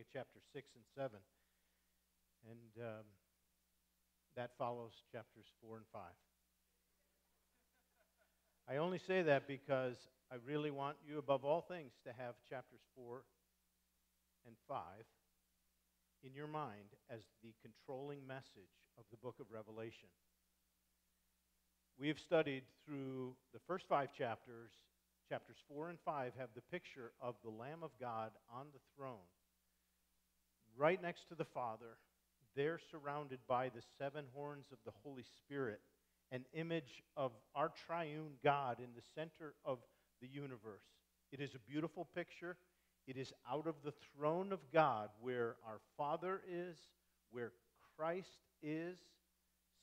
Revelation. We're going to be looking at chapter 6 and 7. And um, that follows chapters 4 and 5. I only say that because I really want you, above all things, to have chapters 4 and 5 in your mind as the controlling message of the book of Revelation. We have studied through the first five chapters. Chapters 4 and 5 have the picture of the Lamb of God on the throne, right next to the Father. They're surrounded by the seven horns of the Holy Spirit, an image of our triune God in the center of the universe. It is a beautiful picture. It is out of the throne of God where our Father is, where Christ is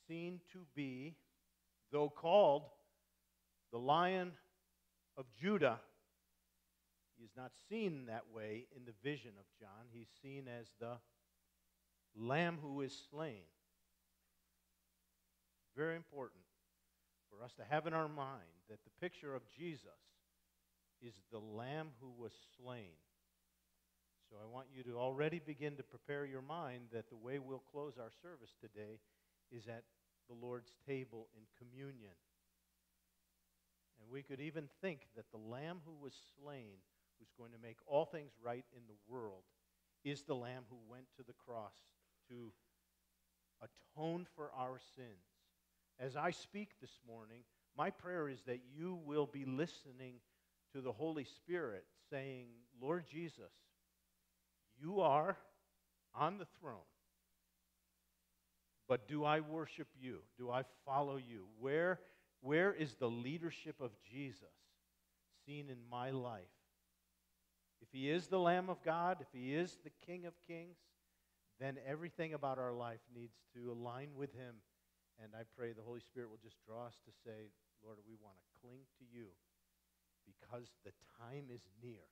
seen to be, though called the Lion of Judah. He is not seen that way in the vision of John. He's seen as the Lamb who is slain. Very important for us to have in our mind that the picture of Jesus is the Lamb who was slain. So I want you to already begin to prepare your mind that the way we'll close our service today is at the Lord's table in communion. And we could even think that the Lamb who was slain, who's going to make all things right in the world, is the Lamb who went to the cross to atone for our sins. As I speak this morning, my prayer is that you will be listening to the Holy Spirit saying, Lord Jesus, you are on the throne. But do I worship you? Do I follow you? Where, where is the leadership of Jesus seen in my life? If he is the Lamb of God, if he is the King of Kings, then everything about our life needs to align with him. And I pray the Holy Spirit will just draw us to say, Lord, we want to cling to you because the time is near.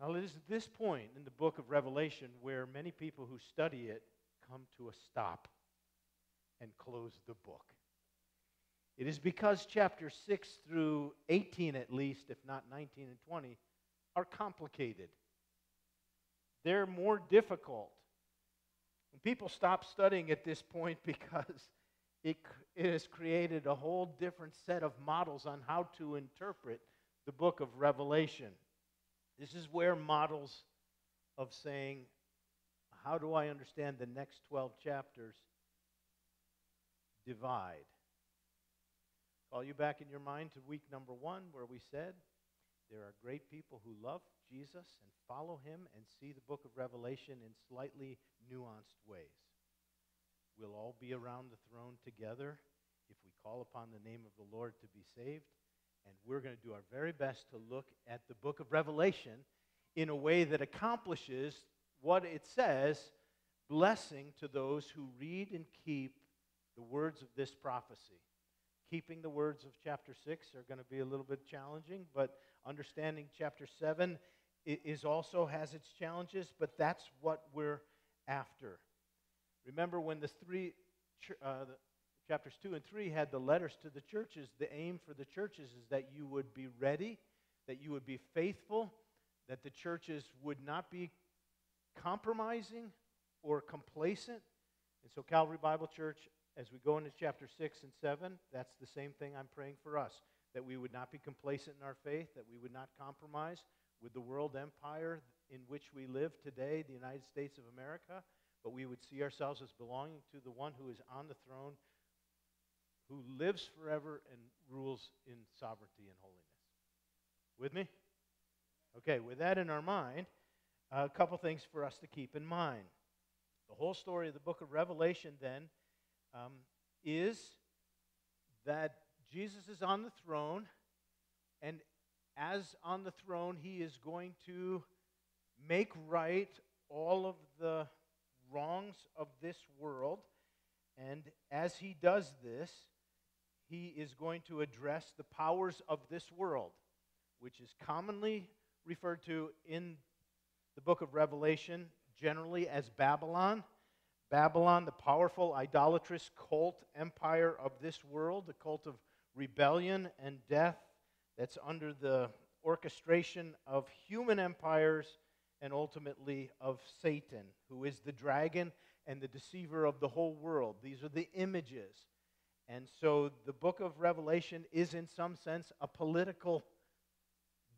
Now, it is this point in the book of Revelation where many people who study it come to a stop and close the book. It is because chapter 6 through 18, at least, if not 19 and 20, are complicated. They're more difficult. And people stop studying at this point because it, it has created a whole different set of models on how to interpret the book of Revelation. This is where models of saying, how do I understand the next 12 chapters divide? Call you back in your mind to week number one, where we said there are great people who love Jesus and follow him and see the book of Revelation in slightly nuanced ways. We'll all be around the throne together if we call upon the name of the Lord to be saved. And we're going to do our very best to look at the book of Revelation in a way that accomplishes what it says blessing to those who read and keep the words of this prophecy. Keeping the words of chapter 6 are going to be a little bit challenging, but understanding chapter 7 is also has its challenges, but that's what we're after. Remember when the three uh, the chapters 2 and 3 had the letters to the churches. The aim for the churches is that you would be ready, that you would be faithful, that the churches would not be compromising or complacent. And so, Calvary Bible Church, as we go into chapter 6 and 7, that's the same thing I'm praying for us that we would not be complacent in our faith, that we would not compromise with the world empire in which we live today, the United States of America, but we would see ourselves as belonging to the one who is on the throne, who lives forever and rules in sovereignty and holiness. With me? Okay, with that in our mind, a couple things for us to keep in mind. The whole story of the book of Revelation, then, um, is that Jesus is on the throne, and as on the throne, he is going to make right all of the wrongs of this world. And as he does this, he is going to address the powers of this world, which is commonly referred to in the book of Revelation generally as Babylon. Babylon, the powerful, idolatrous cult empire of this world, the cult of rebellion and death that's under the orchestration of human empires and ultimately of Satan, who is the dragon and the deceiver of the whole world. These are the images. And so the book of Revelation is, in some sense, a political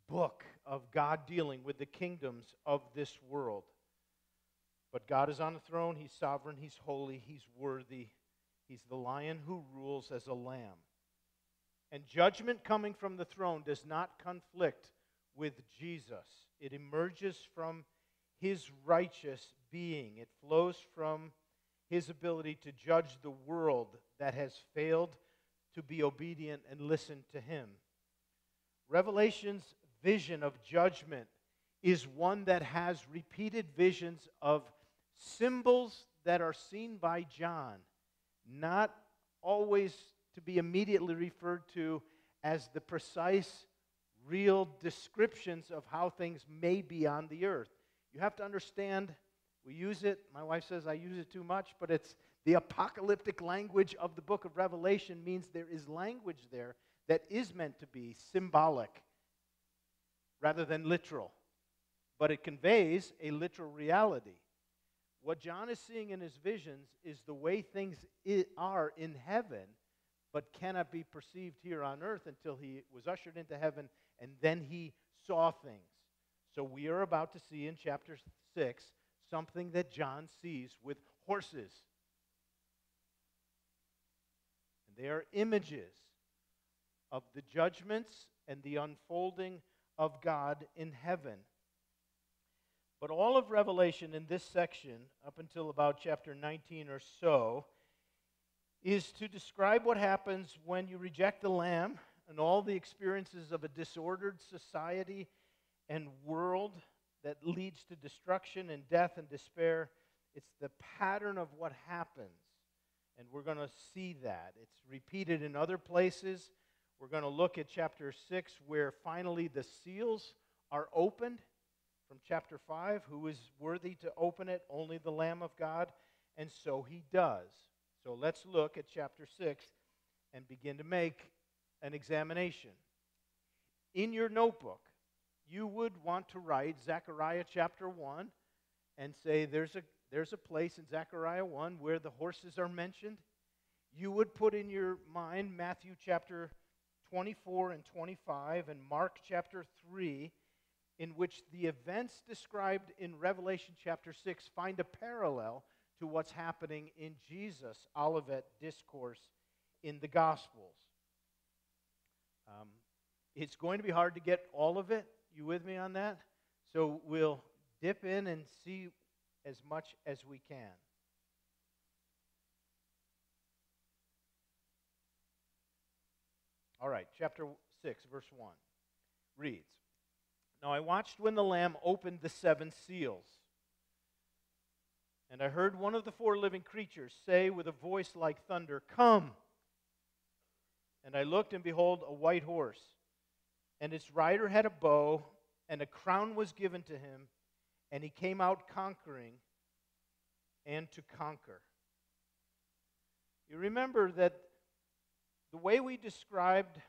book of God dealing with the kingdoms of this world. But God is on the throne. He's sovereign. He's holy. He's worthy. He's the lion who rules as a lamb. And judgment coming from the throne does not conflict with Jesus, it emerges from his righteous being, it flows from his ability to judge the world that has failed to be obedient and listen to him. Revelation's vision of judgment is one that has repeated visions of symbols that are seen by John, not always to be immediately referred to as the precise, real descriptions of how things may be on the earth. You have to understand, we use it, my wife says I use it too much, but it's the apocalyptic language of the book of Revelation means there is language there that is meant to be symbolic rather than literal, but it conveys a literal reality. What John is seeing in his visions is the way things are in heaven, but cannot be perceived here on earth until he was ushered into heaven and then he saw things. So we are about to see in chapter 6 something that John sees with horses. And they are images of the judgments and the unfolding of God in heaven. But all of Revelation in this section, up until about chapter 19 or so, is to describe what happens when you reject the Lamb and all the experiences of a disordered society and world that leads to destruction and death and despair. It's the pattern of what happens. And we're going to see that. It's repeated in other places. We're going to look at chapter 6, where finally the seals are opened from chapter 5. Who is worthy to open it? Only the Lamb of God. And so he does. So let's look at chapter 6 and begin to make an examination. In your notebook, you would want to write Zechariah chapter 1 and say there's a, there's a place in Zechariah 1 where the horses are mentioned. You would put in your mind Matthew chapter 24 and 25 and Mark chapter 3 in which the events described in Revelation chapter 6 find a parallel to what's happening in Jesus' Olivet discourse in the Gospels. Um, it's going to be hard to get all of it. You with me on that? So we'll dip in and see as much as we can. All right, chapter 6, verse 1 reads Now I watched when the Lamb opened the seven seals. And I heard one of the four living creatures say with a voice like thunder, Come! And I looked, and behold, a white horse. And its rider had a bow, and a crown was given to him, and he came out conquering and to conquer. You remember that the way we described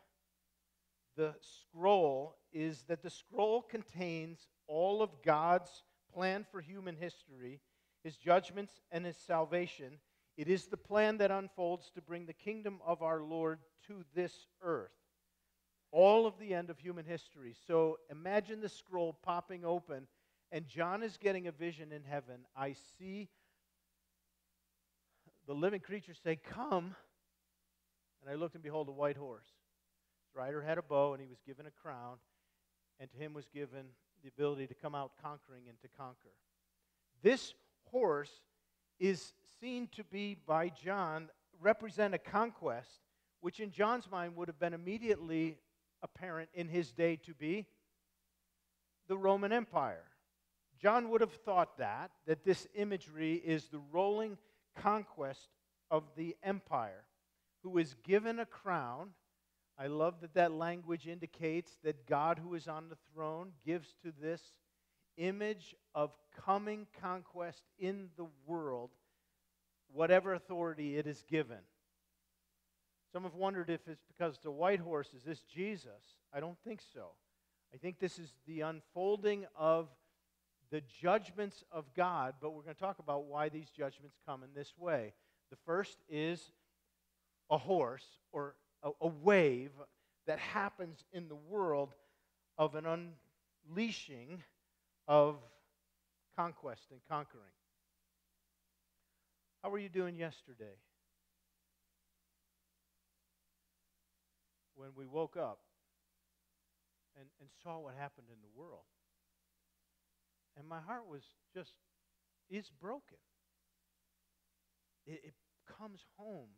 the scroll is that the scroll contains all of God's plan for human history, his judgments, and his salvation. It is the plan that unfolds to bring the kingdom of our Lord to this earth. All of the end of human history. So imagine the scroll popping open, and John is getting a vision in heaven. I see the living creatures say, Come. And I looked, and behold, a white horse. His rider had a bow, and he was given a crown, and to him was given the ability to come out conquering and to conquer. This horse is seen to be by John represent a conquest, which in John's mind would have been immediately apparent in his day to be the Roman Empire. John would have thought that, that this imagery is the rolling conquest of the empire, who is given a crown. I love that that language indicates that God, who is on the throne, gives to this image of coming conquest in the world whatever authority it is given. Some have wondered if it's because the white horse is this Jesus. I don't think so. I think this is the unfolding of the judgments of God, but we're going to talk about why these judgments come in this way. The first is a horse or a, a wave that happens in the world of an unleashing of conquest and conquering. How were you doing yesterday? When we woke up and, and saw what happened in the world. And my heart was just, is broken. It, it comes home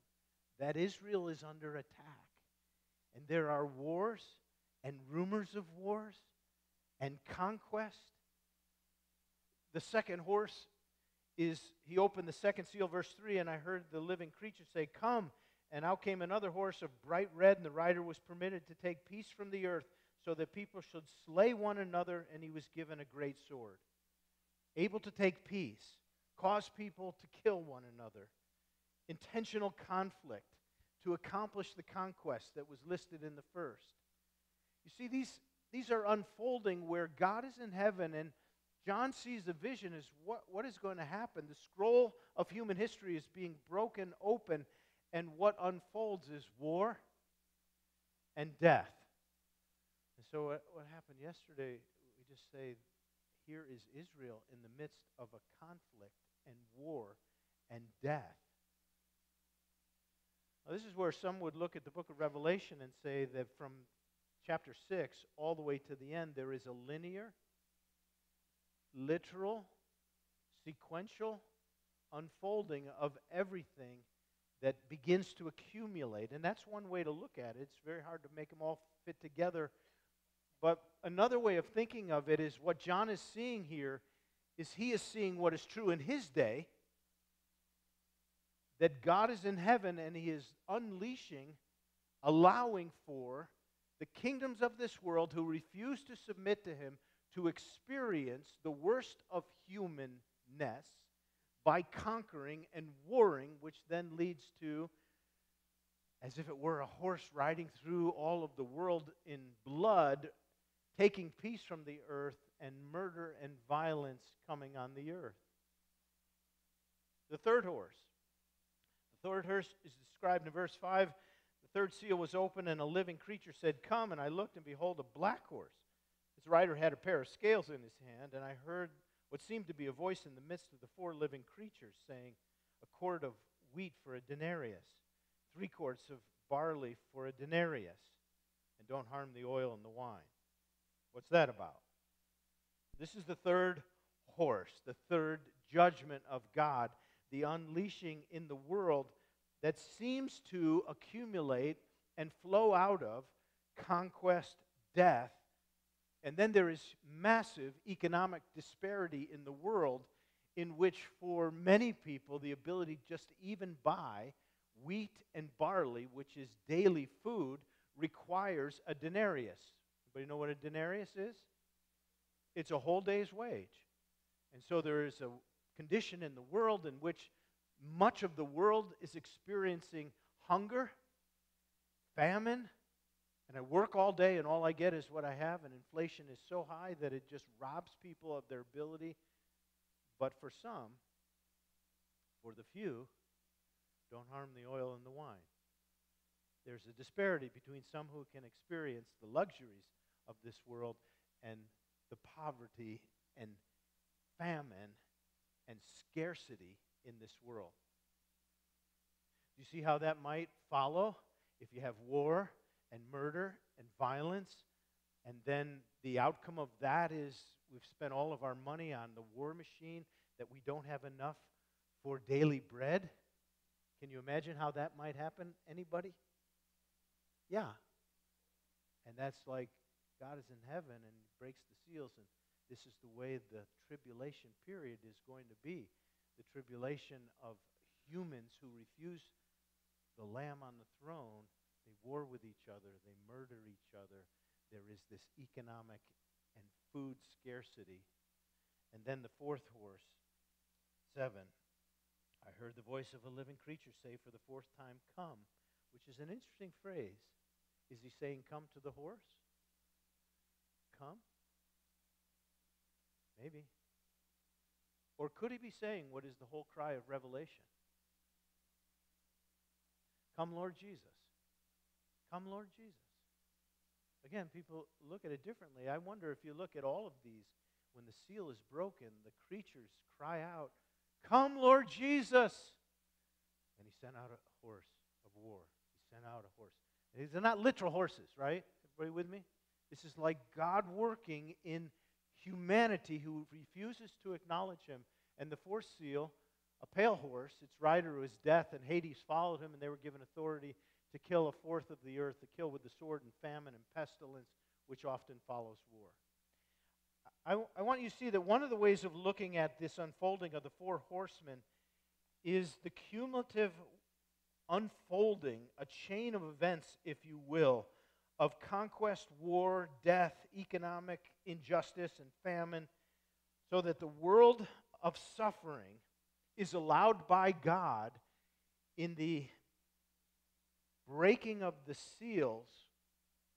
that Israel is under attack. And there are wars and rumors of wars and conquest. The second horse is, he opened the second seal, verse 3, and I heard the living creature say, Come. And out came another horse of bright red, and the rider was permitted to take peace from the earth, so that people should slay one another, and he was given a great sword. Able to take peace, cause people to kill one another, intentional conflict to accomplish the conquest that was listed in the first. You see, these, these are unfolding where God is in heaven and John sees a vision as what, what is going to happen. The scroll of human history is being broken open, and what unfolds is war and death. And so, what, what happened yesterday, we just say, here is Israel in the midst of a conflict and war and death. Now, this is where some would look at the book of Revelation and say that from chapter 6 all the way to the end, there is a linear, literal, sequential unfolding of everything that begins to accumulate. And that's one way to look at it. It's very hard to make them all fit together. But another way of thinking of it is what John is seeing here is he is seeing what is true in his day that God is in heaven and he is unleashing, allowing for the kingdoms of this world who refuse to submit to him to experience the worst of humanness by conquering and warring, which then leads to, as if it were a horse riding through all of the world in blood, taking peace from the earth and murder and violence coming on the earth. The third horse. The third horse is described in verse 5 the third seal was opened, and a living creature said, Come. And I looked, and behold, a black horse. Its rider had a pair of scales in his hand, and I heard what seemed to be a voice in the midst of the four living creatures saying, A quart of wheat for a denarius, three quarts of barley for a denarius, and don't harm the oil and the wine. What's that about? This is the third horse, the third judgment of God, the unleashing in the world that seems to accumulate and flow out of conquest, death, and then there is massive economic disparity in the world in which, for many people, the ability just to even buy wheat and barley, which is daily food, requires a denarius. Anybody know what a denarius is? It's a whole day's wage. And so there is a condition in the world in which much of the world is experiencing hunger, famine, and I work all day and all I get is what I have, and inflation is so high that it just robs people of their ability. But for some, for the few, don't harm the oil and the wine. There's a disparity between some who can experience the luxuries of this world and the poverty and famine and scarcity in this world. Do you see how that might follow? If you have war and murder and violence, and then the outcome of that is we've spent all of our money on the war machine that we don't have enough for daily bread. Can you imagine how that might happen? Anybody? Yeah. And that's like God is in heaven and breaks the seals, and this is the way the tribulation period is going to be the tribulation of humans who refuse the Lamb on the throne. They war with each other, they murder each other. There is this economic and food scarcity. And then the fourth horse, seven. I heard the voice of a living creature say for the fourth time, Come, which is an interesting phrase. Is he saying, Come to the horse? come? Maybe. Or could he be saying what is the whole cry of Revelation? Come, Lord Jesus. Come, Lord Jesus. Again, people look at it differently. I wonder if you look at all of these, when the seal is broken, the creatures cry out, Come, Lord Jesus. And he sent out a horse of war. He sent out a horse. These are not literal horses, right? Everybody with me? This is like God working in humanity who refuses to acknowledge him. And the fourth seal, a pale horse, its rider was death, and Hades followed him, and they were given authority to kill a fourth of the earth, to kill with the sword and famine and pestilence, which often follows war. I, I want you to see that one of the ways of looking at this unfolding of the four horsemen is the cumulative unfolding, a chain of events, if you will, of conquest, war, death, economic injustice, and famine, so that the world of suffering is allowed by God in the breaking of the seals,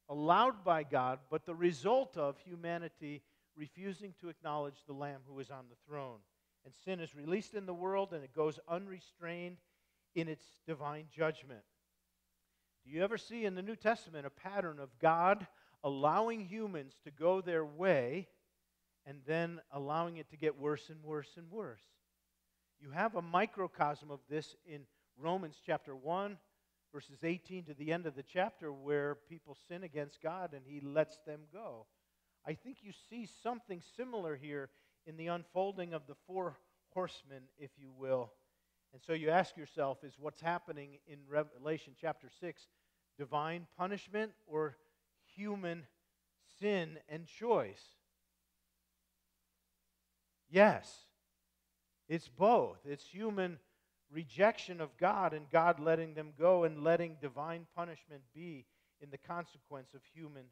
allowed by God, but the result of humanity refusing to acknowledge the Lamb who is on the throne. And sin is released in the world and it goes unrestrained in its divine judgment. Do you ever see in the New Testament a pattern of God allowing humans to go their way and then allowing it to get worse and worse and worse? You have a microcosm of this in Romans chapter 1, verses 18 to the end of the chapter, where people sin against God and he lets them go. I think you see something similar here in the unfolding of the four horsemen, if you will. And so you ask yourself is what's happening in Revelation chapter 6 divine punishment or human sin and choice? Yes, it's both. It's human rejection of God and God letting them go and letting divine punishment be in the consequence of human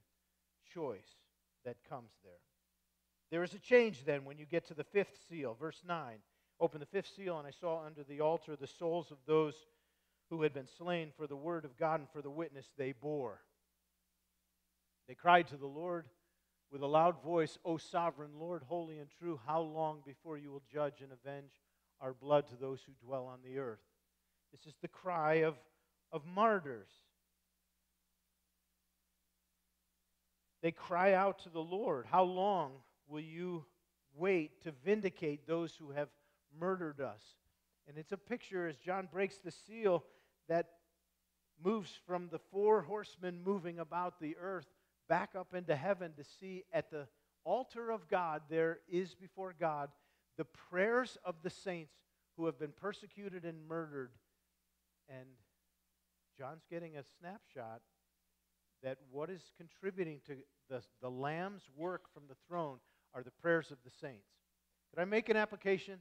choice that comes there. There is a change then when you get to the fifth seal, verse 9. Open the fifth seal, and I saw under the altar the souls of those who had been slain for the word of God and for the witness they bore. They cried to the Lord with a loud voice, O sovereign Lord, holy and true, how long before you will judge and avenge our blood to those who dwell on the earth? This is the cry of, of martyrs. They cry out to the Lord, How long will you wait to vindicate those who have murdered us? And it's a picture as John breaks the seal that moves from the four horsemen moving about the earth back up into heaven to see at the altar of God, there is before God the prayers of the saints who have been persecuted and murdered. And John's getting a snapshot that what is contributing to the, the Lamb's work from the throne are the prayers of the saints. Could I make an application?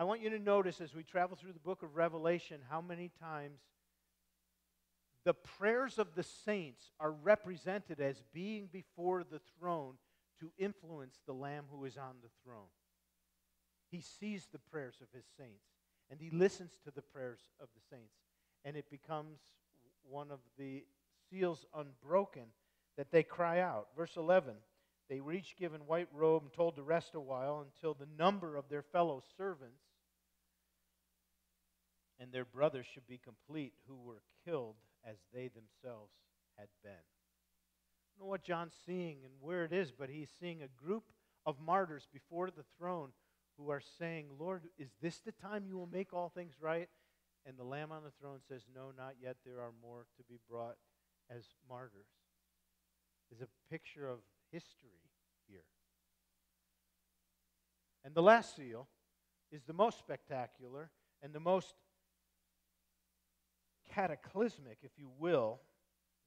I want you to notice as we travel through the book of Revelation how many times the prayers of the saints are represented as being before the throne to influence the Lamb who is on the throne. He sees the prayers of his saints and he listens to the prayers of the saints, and it becomes one of the seals unbroken that they cry out. Verse 11 They were each given white robe and told to rest a while until the number of their fellow servants and their brothers should be complete who were killed as they themselves had been. I don't know what John's seeing and where it is, but he's seeing a group of martyrs before the throne who are saying, Lord, is this the time you will make all things right? And the Lamb on the throne says, No, not yet. There are more to be brought as martyrs. Is a picture of history here. And the last seal is the most spectacular and the most cataclysmic, if you will.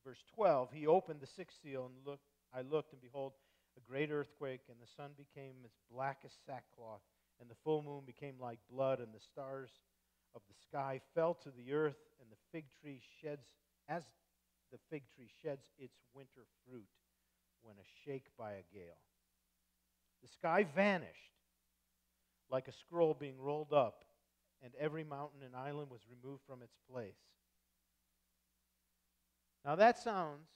Verse 12, he opened the sixth seal and looked, I looked and behold a great earthquake and the sun became as black as sackcloth and the full moon became like blood and the stars of the sky fell to the earth and the fig tree sheds as the fig tree sheds its winter fruit when a shake by a gale. The sky vanished like a scroll being rolled up, and every mountain and island was removed from its place. Now that sounds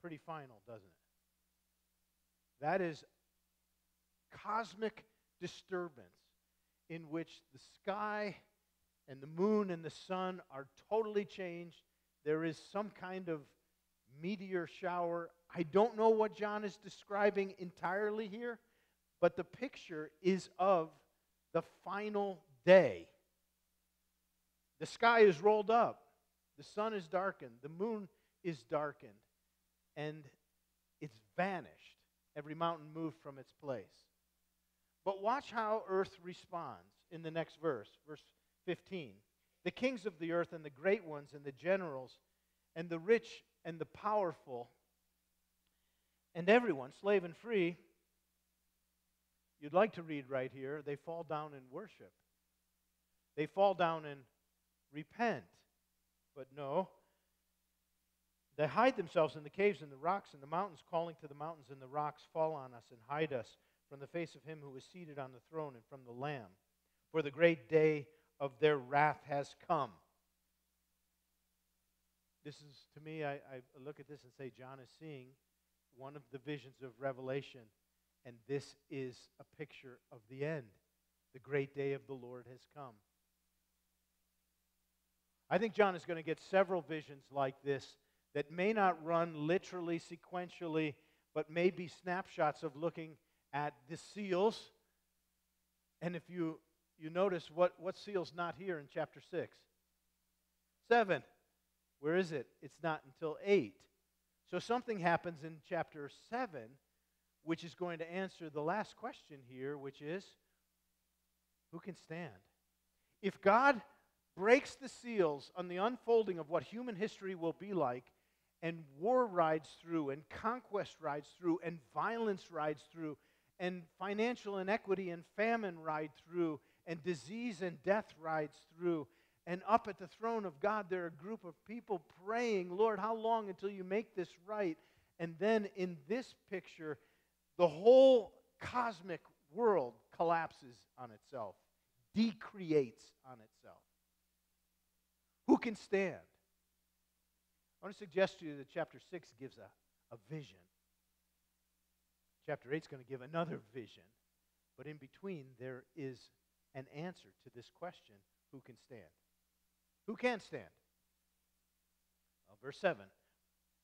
pretty final, doesn't it? That is cosmic disturbance in which the sky and the moon and the sun are totally changed. There is some kind of meteor shower. I don't know what John is describing entirely here, but the picture is of the final day. The sky is rolled up, the sun is darkened, the moon is darkened, and it's vanished. Every mountain moved from its place. But watch how earth responds in the next verse, verse 15. The kings of the earth and the great ones and the generals and the rich and the powerful and everyone, slave and free, you'd like to read right here, they fall down and worship. They fall down and repent. But no, they hide themselves in the caves and the rocks and the mountains, calling to the mountains and the rocks, Fall on us and hide us from the face of him who is seated on the throne and from the Lamb. For the great day of their wrath has come. This is, to me, I, I look at this and say, John is seeing one of the visions of Revelation, and this is a picture of the end. The great day of the Lord has come. I think John is going to get several visions like this that may not run literally sequentially, but may be snapshots of looking at the seals. And if you, you notice what, what seal's not here in chapter 6? 7. Where is it? It's not until 8. So something happens in chapter 7 which is going to answer the last question here, which is who can stand? If God breaks the seals on the unfolding of what human history will be like, and war rides through, and conquest rides through, and violence rides through, and financial inequity and famine ride through, and disease and death rides through. And up at the throne of God, there are a group of people praying, Lord, how long until you make this right? And then in this picture, the whole cosmic world collapses on itself, decreates on itself. Who can stand? I want to suggest to you that chapter 6 gives a, a vision. Chapter 8 is going to give another vision. But in between, there is an answer to this question who can stand? Who can stand? Well, verse 7.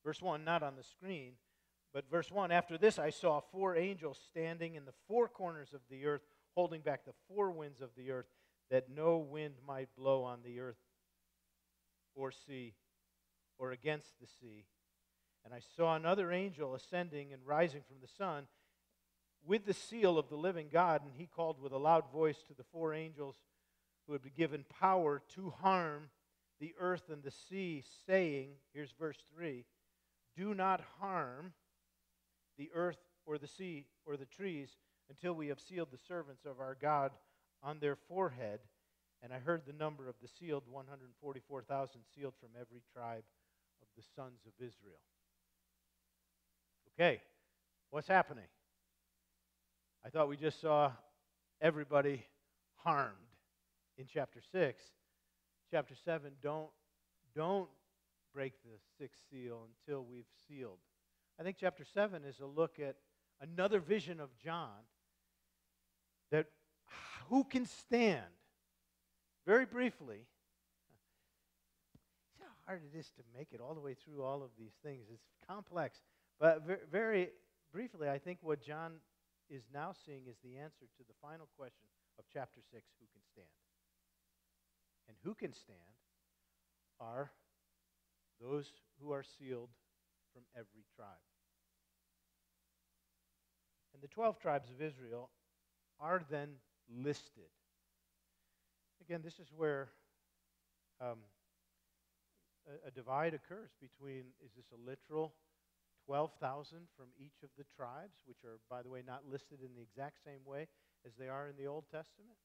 Verse 1, not on the screen, but verse 1 After this, I saw four angels standing in the four corners of the earth, holding back the four winds of the earth, that no wind might blow on the earth or sea or against the sea. And I saw another angel ascending and rising from the sun with the seal of the living God, and he called with a loud voice to the four angels who had been given power to harm the earth and the sea, saying, Here's verse 3 Do not harm the earth or the sea or the trees until we have sealed the servants of our God on their forehead. And I heard the number of the sealed 144,000 sealed from every tribe of the sons of Israel. Okay, what's happening? I thought we just saw everybody harmed in chapter 6. Chapter 7, don't, don't break the sixth seal until we've sealed. I think chapter 7 is a look at another vision of John that who can stand? Very briefly, see how hard it is to make it all the way through all of these things. It's complex. But very briefly, I think what John is now seeing is the answer to the final question of chapter 6 who can stand? And who can stand are those who are sealed from every tribe. And the 12 tribes of Israel are then listed. Again, this is where um, a, a divide occurs between is this a literal 12,000 from each of the tribes, which are, by the way, not listed in the exact same way as they are in the Old Testament?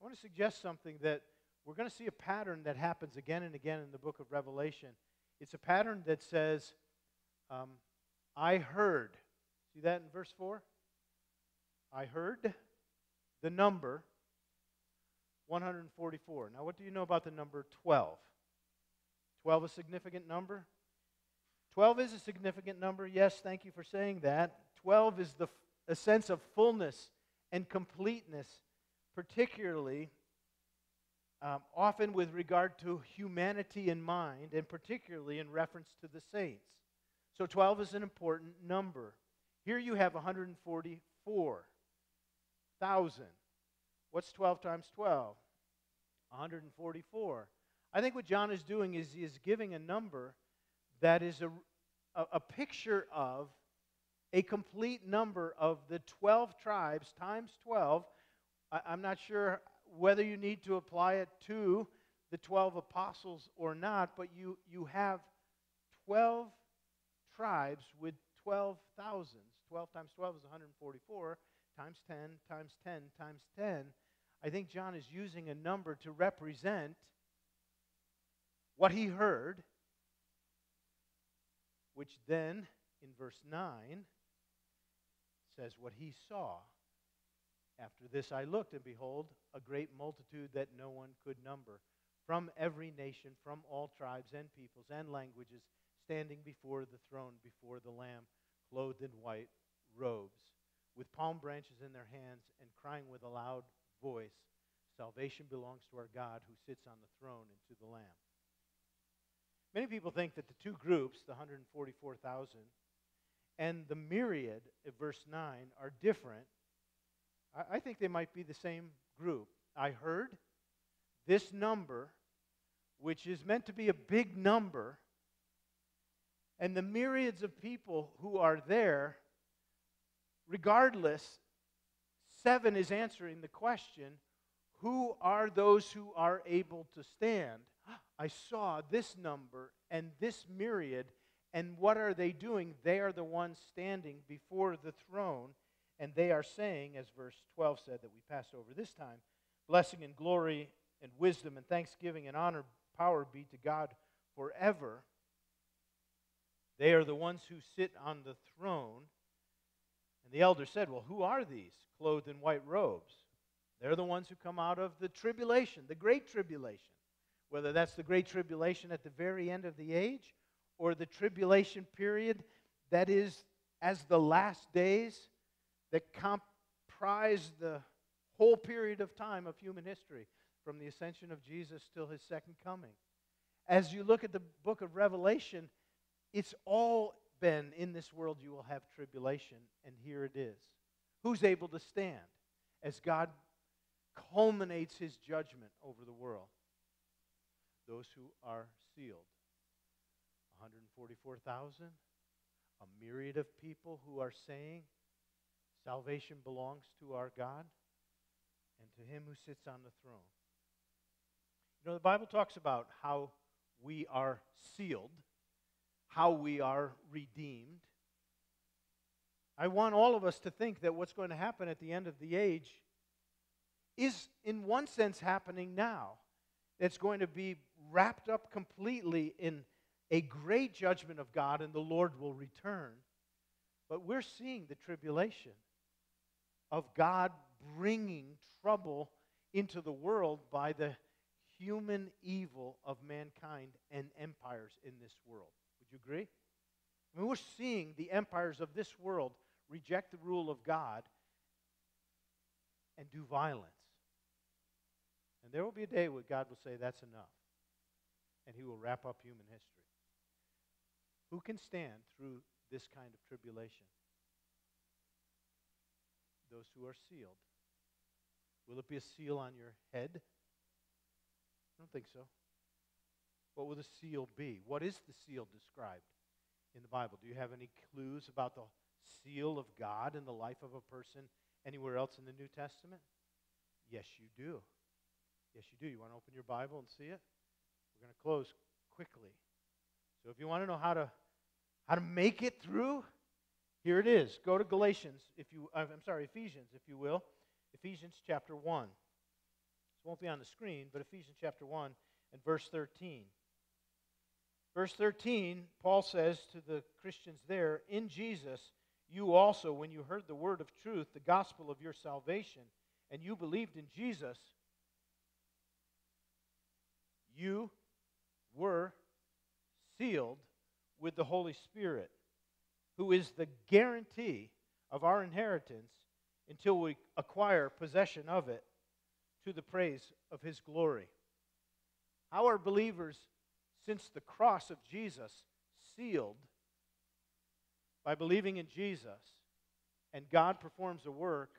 I want to suggest something that we're going to see a pattern that happens again and again in the book of Revelation. It's a pattern that says, um, I heard. See that in verse 4? I heard the number 144. Now, what do you know about the number 12? 12 a significant number? 12 is a significant number. Yes, thank you for saying that. 12 is the, a sense of fullness and completeness, particularly um, often with regard to humanity in mind, and particularly in reference to the saints. So 12 is an important number. Here you have 144,000. What's 12 times 12? 144. I think what John is doing is he is giving a number that is a, a, a picture of a complete number of the 12 tribes times 12. I, I'm not sure whether you need to apply it to the 12 apostles or not, but you, you have 12 tribes with 12 thousands. 12 times 12 is 144, times 10 times 10 times 10. I think John is using a number to represent what he heard, which then, in verse 9, says what he saw. After this I looked, and behold, a great multitude that no one could number, from every nation, from all tribes and peoples and languages, standing before the throne, before the Lamb, clothed in white robes, with palm branches in their hands, and crying with a loud voice, Salvation belongs to our God who sits on the throne and to the Lamb. Many people think that the two groups, the 144,000 and the myriad of verse 9, are different I, I think they might be the same group. I heard this number, which is meant to be a big number, and the myriads of people who are there, regardless, seven is answering the question who are those who are able to stand? I saw this number and this myriad, and what are they doing? They are the ones standing before the throne and they are saying, as verse 12 said that we passed over this time, blessing and glory and wisdom and thanksgiving and honor, power be to God forever. They are the ones who sit on the throne. And the elder said, Well, who are these clothed in white robes? They're the ones who come out of the tribulation, the great tribulation. Whether that's the great tribulation at the very end of the age or the tribulation period that is as the last days that comprise the whole period of time of human history, from the ascension of Jesus till his second coming. As you look at the book of Revelation, it's all been in this world you will have tribulation, and here it is. Who's able to stand as God culminates his judgment over the world? Those who are sealed. 144,000, a myriad of people who are saying, Salvation belongs to our God and to him who sits on the throne. You know, the Bible talks about how we are sealed, how we are redeemed. I want all of us to think that what's going to happen at the end of the age is, in one sense, happening now. It's going to be wrapped up completely in a great judgment of God, and the Lord will return. But we're seeing the tribulation of God bringing trouble into the world by the human evil of mankind and empires in this world. Would you agree? I mean, we're seeing the empires of this world reject the rule of God and do violence. And there will be a day where God will say, That's enough. And he will wrap up human history. Who can stand through this kind of tribulation? those who are sealed. Will it be a seal on your head? I don't think so. What will the seal be? What is the seal described in the Bible? Do you have any clues about the seal of God in the life of a person anywhere else in the New Testament? Yes, you do. Yes, you do. You want to open your Bible and see it? We're going to close quickly. So if you want to know how to how to make it through, here it is. Go to Galatians, if you, uh, I'm sorry, Ephesians, if you will. Ephesians chapter 1. This won't be on the screen, but Ephesians chapter 1 and verse 13. Verse 13, Paul says to the Christians there, In Jesus, you also, when you heard the word of truth, the gospel of your salvation, and you believed in Jesus, you were sealed with the Holy Spirit who is the guarantee of our inheritance until we acquire possession of it to the praise of his glory. How are believers, since the cross of Jesus, sealed by believing in Jesus, and God performs a work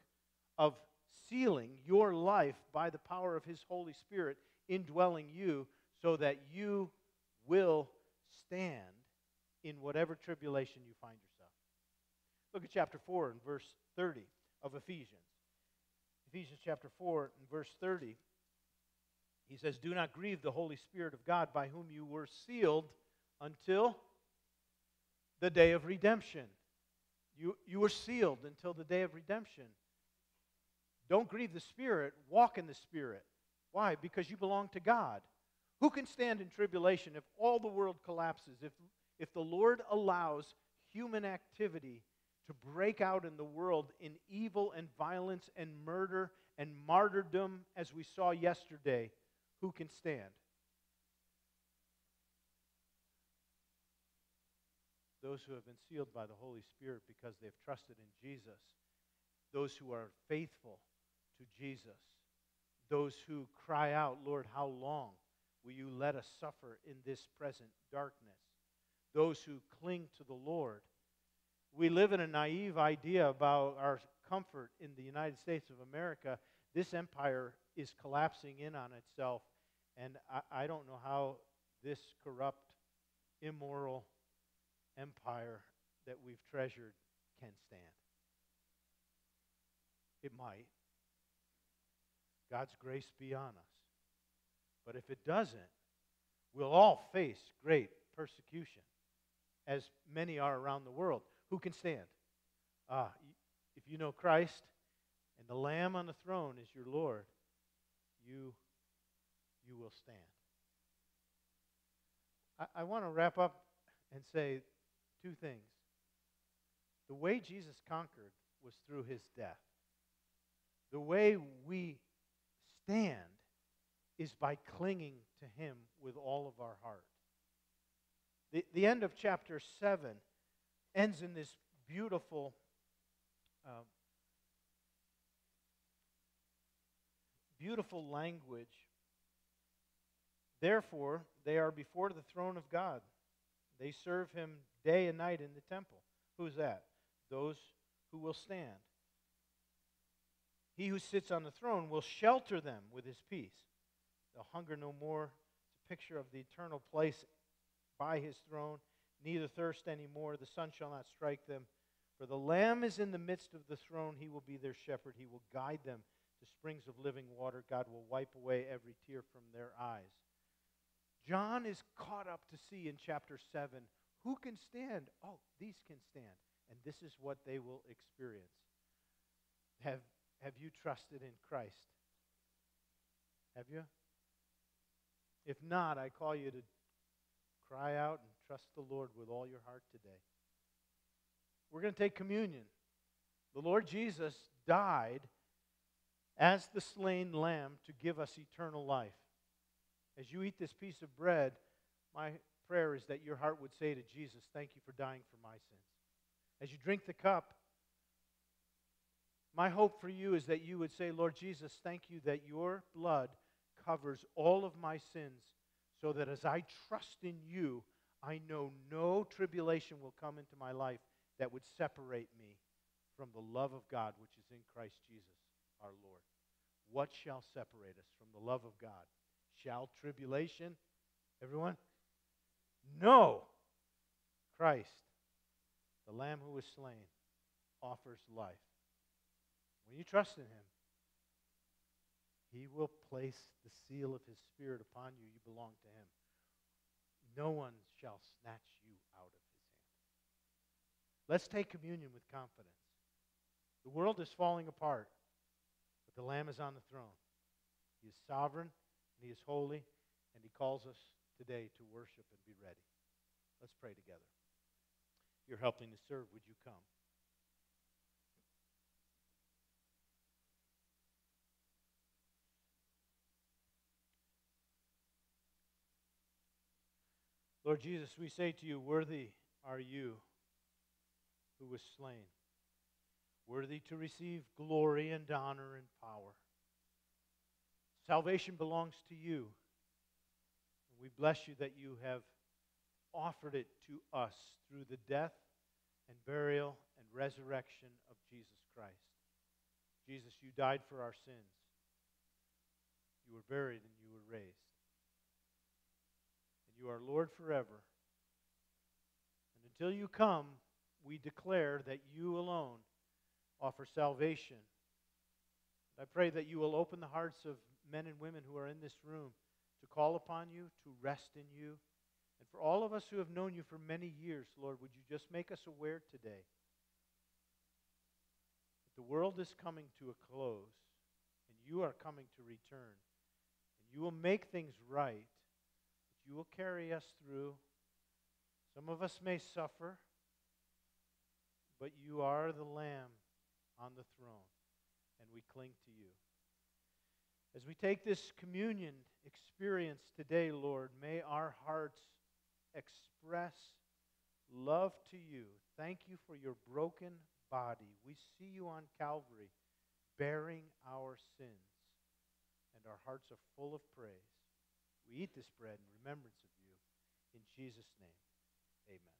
of sealing your life by the power of his Holy Spirit indwelling you so that you will stand in whatever tribulation you find yourself. Look at chapter 4 and verse 30 of Ephesians. Ephesians chapter 4 and verse 30. He says, Do not grieve the Holy Spirit of God by whom you were sealed until the day of redemption. You, you were sealed until the day of redemption. Don't grieve the Spirit, walk in the Spirit. Why? Because you belong to God. Who can stand in tribulation if all the world collapses? If, if the Lord allows human activity to break out in the world in evil and violence and murder and martyrdom, as we saw yesterday, who can stand? Those who have been sealed by the Holy Spirit because they've trusted in Jesus, those who are faithful to Jesus, those who cry out, Lord, how long will you let us suffer in this present darkness? Those who cling to the Lord. We live in a naive idea about our comfort in the United States of America. This empire is collapsing in on itself, and I, I don't know how this corrupt, immoral empire that we've treasured can stand. It might. God's grace be on us. But if it doesn't, we'll all face great persecution, as many are around the world. Who can stand? Ah, if you know Christ and the Lamb on the throne is your Lord, you, you will stand. I, I want to wrap up and say two things. The way Jesus conquered was through his death. The way we stand is by clinging to Him with all of our heart. The, the end of chapter 7 ends in this beautiful um, beautiful language. Therefore, they are before the throne of God. They serve him day and night in the temple. Who's that? Those who will stand. He who sits on the throne will shelter them with his peace. They'll hunger no more. It's a picture of the eternal place by his throne, neither thirst any more. The sun shall not strike them. For the Lamb is in the midst of the throne. He will be their shepherd. He will guide them to springs of living water. God will wipe away every tear from their eyes. John is caught up to see in chapter 7 who can stand? Oh, these can stand. And this is what they will experience. Have have you trusted in Christ? Have you? If not, I call you to cry out and trust the Lord with all your heart today. We're going to take communion. The Lord Jesus died as the slain lamb to give us eternal life. As you eat this piece of bread, my prayer is that your heart would say to Jesus, Thank you for dying for my sins. As you drink the cup, my hope for you is that you would say, Lord Jesus, thank you that your blood covers all of my sins, so that as I trust in you, I know no tribulation will come into my life that would separate me from the love of God which is in Christ Jesus our Lord. What shall separate us from the love of God? Shall tribulation? Everyone? No. Christ, the Lamb who was slain, offers life. When you trust in Him, He will place the seal of His Spirit upon you. You belong to Him. No one shall snatch you out of His hand. Let's take communion with confidence. The world is falling apart, but the Lamb is on the throne. He is sovereign, and He is holy, and He calls us today to worship and be ready. Let's pray together. You're helping to serve. Would you come? Lord Jesus, we say to you, Worthy are you who was slain. worthy to receive glory and honor and power. Salvation belongs to you. We bless you that you have offered it to us through the death and burial and resurrection of Jesus Christ. Jesus, you died for our sins. You were buried and you were raised. And you are Lord forever. And until you come, we declare that you alone offer salvation. I pray that you will open the hearts of men and women who are in this room to call upon you, to rest in you. And for all of us who have known you for many years, Lord, would you just make us aware today that the world is coming to a close and you are coming to return. And you will make things right, that you will carry us through. Some of us may suffer, but you are the Lamb on the throne, and we cling to you. As we take this communion experience today, Lord, may our hearts express love to you. Thank you for your broken body. We see you on Calvary bearing our sins, and our hearts are full of praise. We eat this bread in remembrance of you. In Jesus' name, amen.